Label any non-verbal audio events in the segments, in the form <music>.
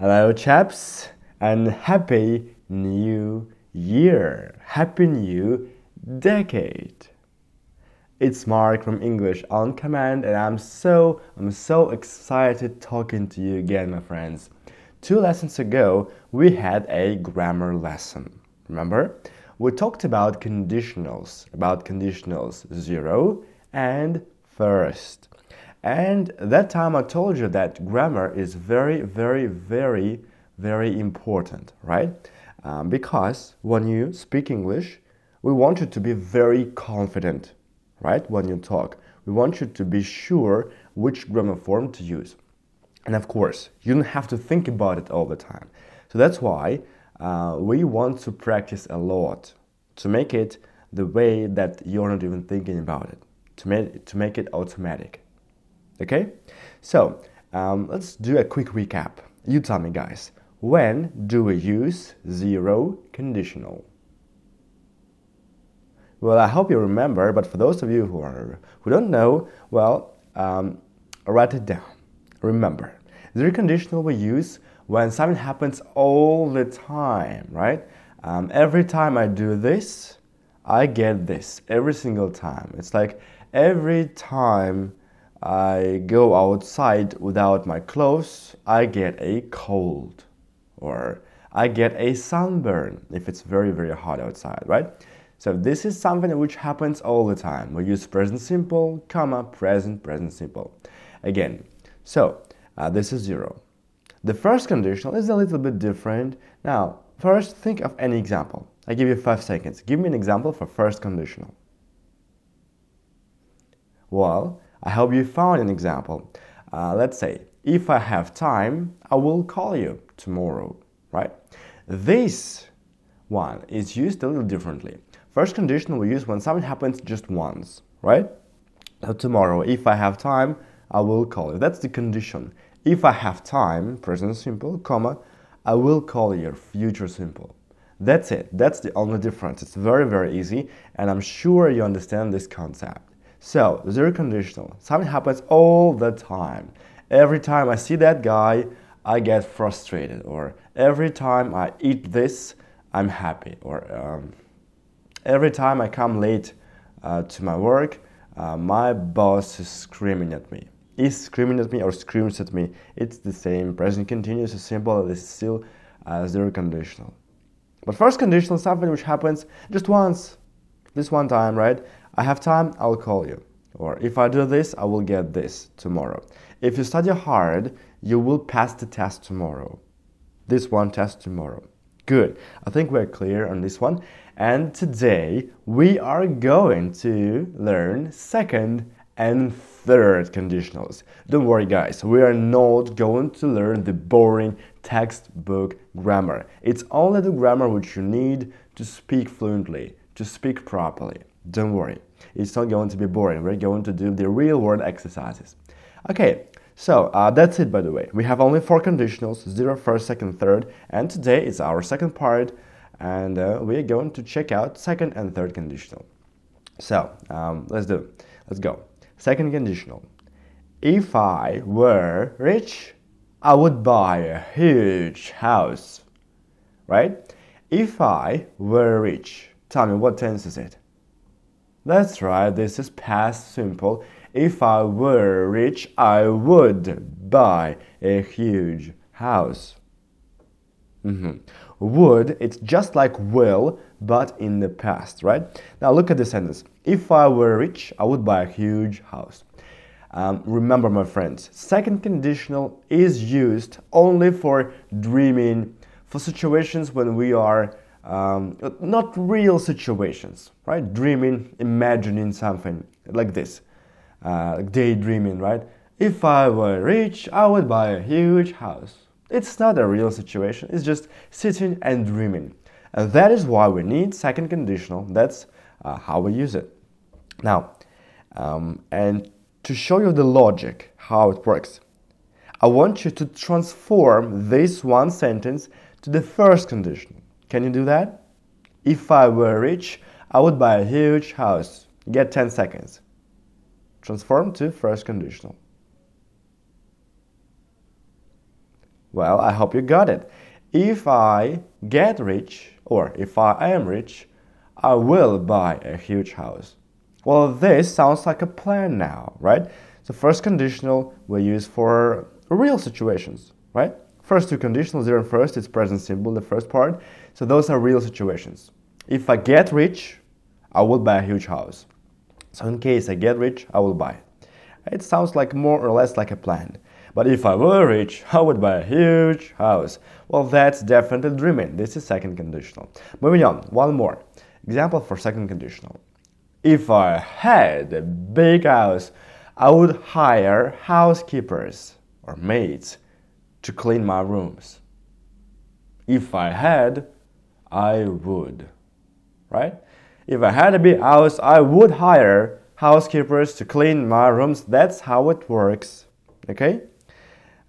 Hello, chaps, and happy new year! Happy new decade! It's Mark from English on Command, and I'm so I'm so excited talking to you again, my friends. Two lessons ago, we had a grammar lesson. Remember? We talked about conditionals, about conditionals zero and first. And that time I told you that grammar is very, very, very, very important, right? Um, because when you speak English, we want you to be very confident, right? When you talk, we want you to be sure which grammar form to use. And of course, you don't have to think about it all the time. So that's why uh, we want to practice a lot to make it the way that you're not even thinking about it, to make, to make it automatic. Okay? So, um, let's do a quick recap. You tell me, guys, when do we use zero conditional? Well, I hope you remember, but for those of you who are who don't know, well, um, write it down. Remember, zero conditional we use when something happens all the time, right? Um, every time I do this, I get this every single time. It's like every time I go outside without my clothes, I get a cold or I get a sunburn if it's very, very hot outside, right? So this is something which happens all the time. We use present simple, comma, present, present simple. Again, so uh, this is zero. The first conditional is a little bit different. Now, first think of any example. I give you five seconds. Give me an example for first conditional. Well, I hope you found an example. Uh, let's say, if I have time, I will call you tomorrow, right? This one is used a little differently. First condition we use when something happens just once, right? So tomorrow, if I have time, I will call you. That's the condition. If I have time, present simple, comma, I will call you, future simple. That's it. That's the only difference. It's very, very easy, and I'm sure you understand this concept. So, zero conditional. Something happens all the time. Every time I see that guy, I get frustrated. Or every time I eat this, I'm happy. Or um, every time I come late uh, to my work, uh, my boss is screaming at me. Is screaming at me or screams at me. It's the same. Present continuous is simple. It's still uh, zero conditional. But first conditional is something which happens just once. This one time, right? I have time, I'll call you. Or if I do this, I will get this tomorrow. If you study hard, you will pass the test tomorrow. This one test tomorrow. Good. I think we're clear on this one. And today we are going to learn second and third conditionals. Don't worry, guys, we are not going to learn the boring textbook grammar. It's only the grammar which you need to speak fluently, to speak properly. Don't worry, it's not going to be boring. We're going to do the real world exercises. Okay, so uh, that's it by the way. We have only four conditionals, zero, first, second, third, and today is our second part and uh, we're going to check out second and third conditional. So um, let's do, let's go. Second conditional. If I were rich, I would buy a huge house, right? If I were rich, tell me what tense is it? That's right, this is past simple. If I were rich, I would buy a huge house. Mm-hmm. Would, it's just like will, but in the past, right? Now look at the sentence. If I were rich, I would buy a huge house. Um, remember, my friends, second conditional is used only for dreaming, for situations when we are um, not real situations, right? Dreaming, imagining something like this, uh, daydreaming, right? If I were rich, I would buy a huge house. It's not a real situation, it's just sitting and dreaming. And that is why we need second conditional. That's uh, how we use it. Now, um, and to show you the logic, how it works, I want you to transform this one sentence to the first conditional. Can you do that? If I were rich, I would buy a huge house. Get 10 seconds. Transform to first conditional. Well, I hope you got it. If I get rich, or if I am rich, I will buy a huge house. Well, this sounds like a plan now, right? So first conditional we use for real situations, right? First two conditionals there and first, it's present simple, the first part. So those are real situations. If I get rich, I will buy a huge house. So in case I get rich, I will buy it. Sounds like more or less like a plan. But if I were rich, I would buy a huge house. Well, that's definitely dreaming. This is second conditional. Moving on, one more. Example for second conditional. If I had a big house, I would hire housekeepers or maids to clean my rooms. If I had, I would. Right? If I had a big house, I would hire housekeepers to clean my rooms. That's how it works. Okay?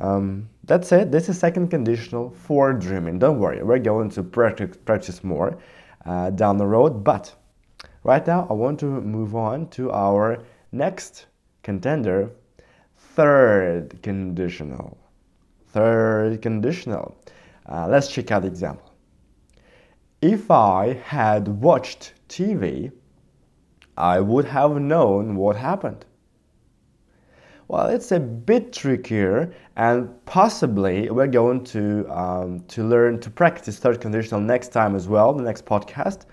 Um, that's it. This is second conditional for dreaming. Don't worry, we're going to practice, more uh, down the road. But right now, I want to move on to our next contender, third conditional. Third conditional. Uh, let's check out the example. If I had watched TV, I would have known what happened. Well, it's a bit trickier, and possibly we're going to um, to learn to practice third conditional next time as well, the next podcast.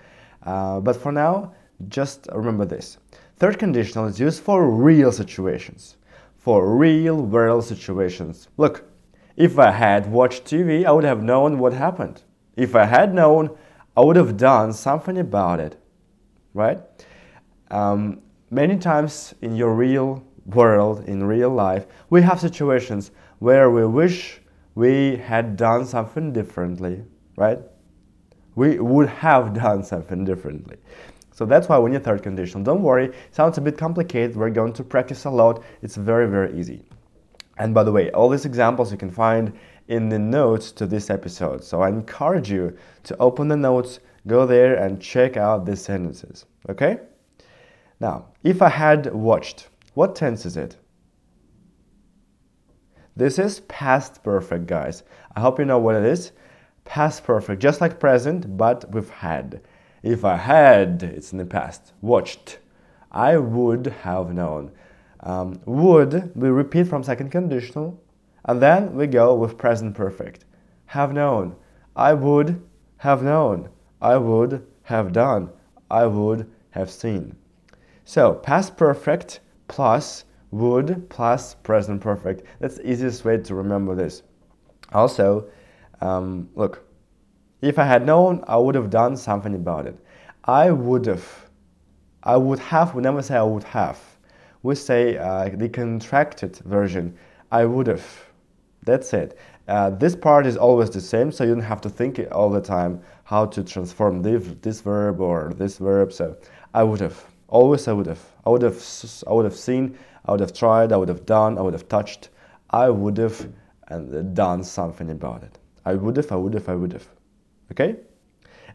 Uh, but for now, just remember this: third conditional is used for real situations, for real world situations. Look, if I had watched TV, I would have known what happened. If I had known, I would have done something about it, right? Um, many times in your real world, in real life, we have situations where we wish we had done something differently, right? We would have <laughs> done something differently. So that's why we need third condition. Don't worry, sounds a bit complicated. We're going to practice a lot. It's very, very easy. And by the way, all these examples you can find in the notes to this episode. So I encourage you to open the notes, go there and check out these sentences. Okay? Now, if I had watched, what tense is it? This is past perfect, guys. I hope you know what it is. Past perfect, just like present, but with had. If I had, it's in the past, watched, I would have known. Um, would, we repeat from second conditional, and then we go with present perfect. Have known. I would have known. I would have done. I would have seen. So, past perfect plus would plus present perfect. That's the easiest way to remember this. Also, um, look, if I had known, I would have done something about it. I would have. I would have, we never say I would have. We say uh, the contracted version, I would have. That's it. Uh, this part is always the same, so you don't have to think all the time how to transform this, this verb or this verb. So I would have. Always I would have. I would have I would have seen, I would have tried, I would have done, I would have touched. I would have and done something about it. I would have, I would have, I would have. Okay?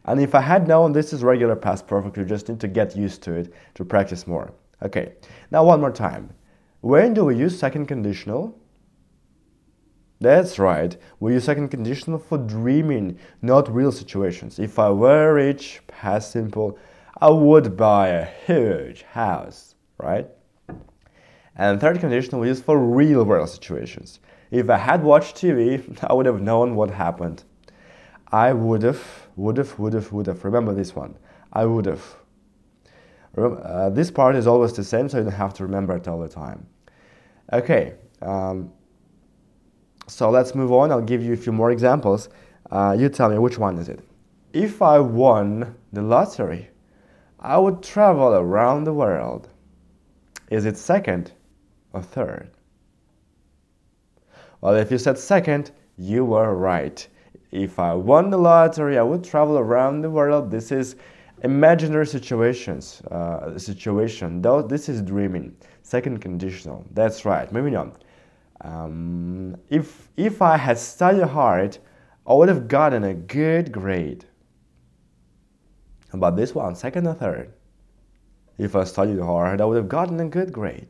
And if I had known this is regular past perfect, you just need to get used to it to practice more. Okay. Now one more time. When do we use second conditional? That's right. We use second conditional for dreaming, not real situations. If I were rich, past simple, I would buy a huge house, right? And third conditional we use for real world situations. If I had watched TV, <laughs> I would have known what happened. I would have, would have, would have, would have. Remember this one. I would have. Uh, this part is always the same, so you don't have to remember it all the time. Okay, um, so let's move on. I'll give you a few more examples. Uh, you tell me which one is it. If I won the lottery, I would travel around the world. Is it second or third? Well, if you said second, you were right. If I won the lottery, I would travel around the world. This is imaginary situations. Uh, situation. Though this is dreaming. Second conditional. That's right. Moving on. Um, if if I had studied hard, I would have gotten a good grade. But this one, second or third, if I studied hard, I would have gotten a good grade.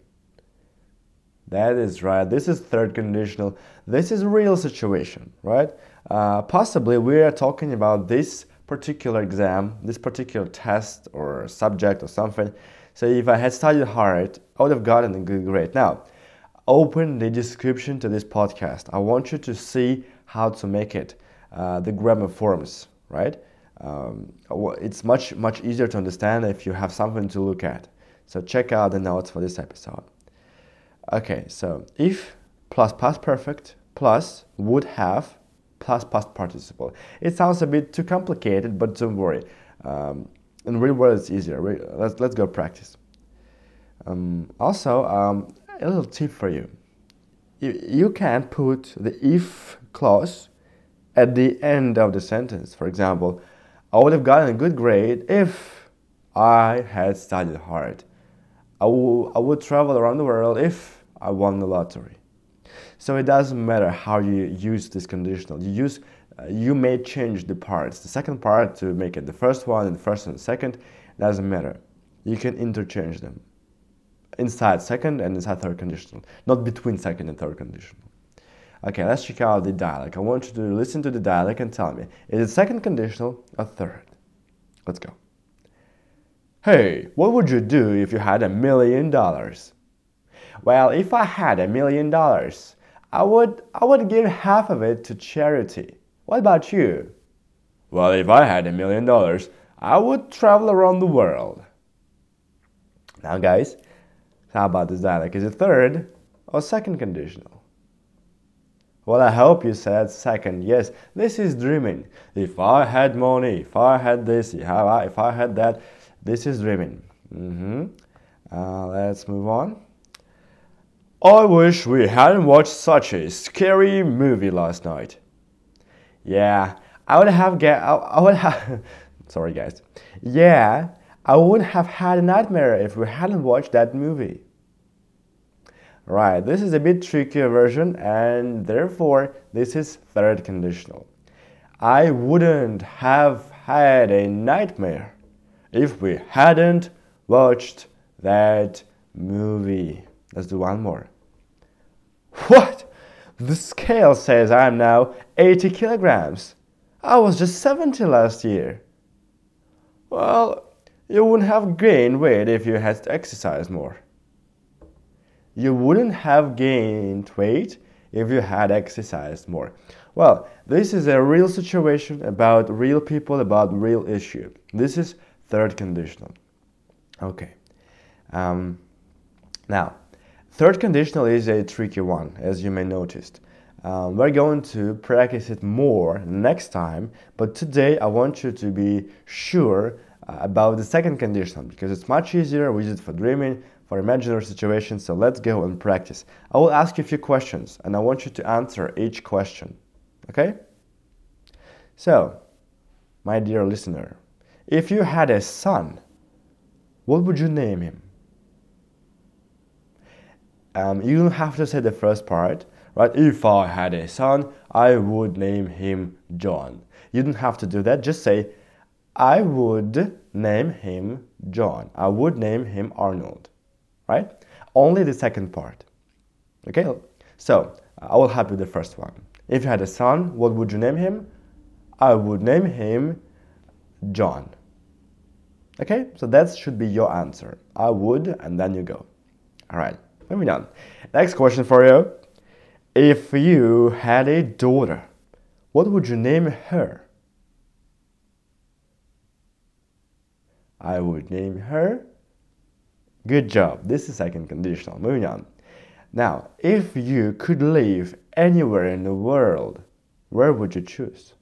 That is right. This is third conditional. This is real situation, right? Uh, possibly we are talking about this particular exam, this particular test or subject or something. So if I had studied hard, I would have gotten a good grade. Now, open the description to this podcast. I want you to see how to make it, uh, the grammar forms, right? Um, it's much much easier to understand if you have something to look at. So check out the notes for this episode. Okay, so if plus past perfect plus would have plus past participle. It sounds a bit too complicated, but don't worry. Um, in real world, it's easier. Let's, let's go practice. Um, also, um, a little tip for you. you. You can put the if clause at the end of the sentence. For example, I would have gotten a good grade if I had studied hard. I, I would travel around the world if I won the lottery. So it doesn't matter how you use this conditional. You use, uh, you may change the parts. The second part to make it the first one and the first and the second doesn't matter. You can interchange them inside second and inside third conditional, not between second and third conditional. Okay, let's check out the dialect. I want you to listen to the dialect and tell me, is it second conditional or third? Let's go. Hey, what would you do if you had a million dollars? Well, if I had a million dollars, I would I would give half of it to charity. What about you? Well, if I had a million dollars, I would travel around the world. Now, guys, how about this dialect? Is it third or second conditional? Well, I hope you said second. Yes, this is dreaming. If I had money, if I had this, if I, had that, this is dreaming. Mm-hmm. Uh, let's move on. I wish we hadn't watched such a scary movie last night. Yeah, I would have get. I would have. <laughs> sorry, guys. Yeah, I wouldn't have had a nightmare if we hadn't watched that movie. Right, this is a bit trickier version, and therefore this is third conditional. I wouldn't have had a nightmare if we hadn't watched that movie. Let's do one more. What? The scale says I'm now 80 kilograms. I was just 70 last year. Well, you wouldn't have gained weight if you had exercised more. You wouldn't have gained weight if you had exercised more. Well, this is a real situation about real people, about real issue. This is third conditional. Okay. Um, now, third conditional is a tricky one, as you may notice. Um, we're going to practice it more next time, but today I want you to be sure about the second conditional because it's much easier. We use it for dreaming, for imaginary situations. So let's go and practice. I will ask you a few questions and I want you to answer each question. Okay? So, my dear listener, if you had a son, what would you name him? Um, you don't have to say the first part, right? If I had a son, I would name him John. You don't have to do that. Just say, I would name him John. I would name him Arnold, right? Only the second part. Okay, oh. so I will help you the first one. If you had a son, what would you name him? I would name him John. Okay, so that should be your answer. I would, and then you go. All right, moving on. Next question for you. If you had a daughter, what would you name her? I would name her. Good job. This is second conditional. Moving on. Now, if you could live anywhere in the world, where would you choose?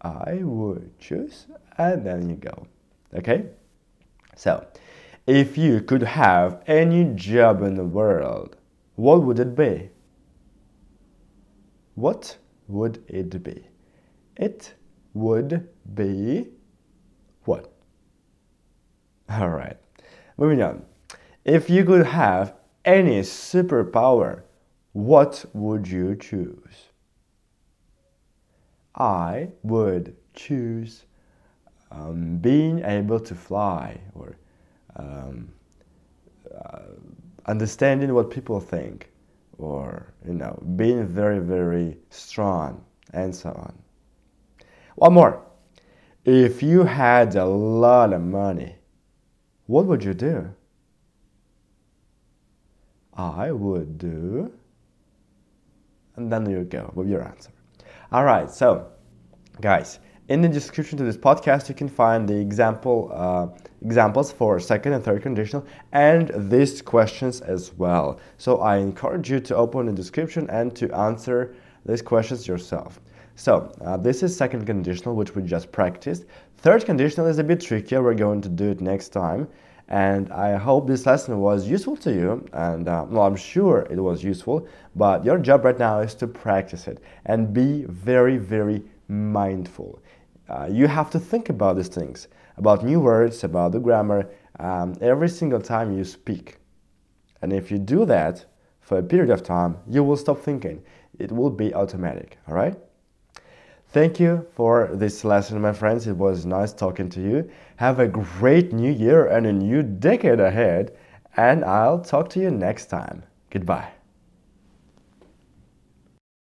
I would choose, and then you go. Okay? So, if you could have any job in the world, what would it be? What would it be? It would be what? All right, moving on. If you could have any superpower, what would you choose? I would choose um, being able to fly or um, uh, understanding what people think or you know being very very strong and so on one more if you had a lot of money what would you do i would do and then you go with your answer all right so guys in the description to this podcast you can find the example uh, examples for second and third conditional and these questions as well. So I encourage you to open the description and to answer these questions yourself. So uh, this is second conditional, which we just practiced. Third conditional is a bit trickier. We're going to do it next time. And I hope this lesson was useful to you. And uh, well, I'm sure it was useful. But your job right now is to practice it and be very, very mindful. Uh, you have to think about these things about new words, about the grammar, um, every single time you speak. And if you do that for a period of time, you will stop thinking. It will be automatic, all right? Thank you for this lesson, my friends. It was nice talking to you. Have a great new year and a new decade ahead, and I'll talk to you next time. Goodbye.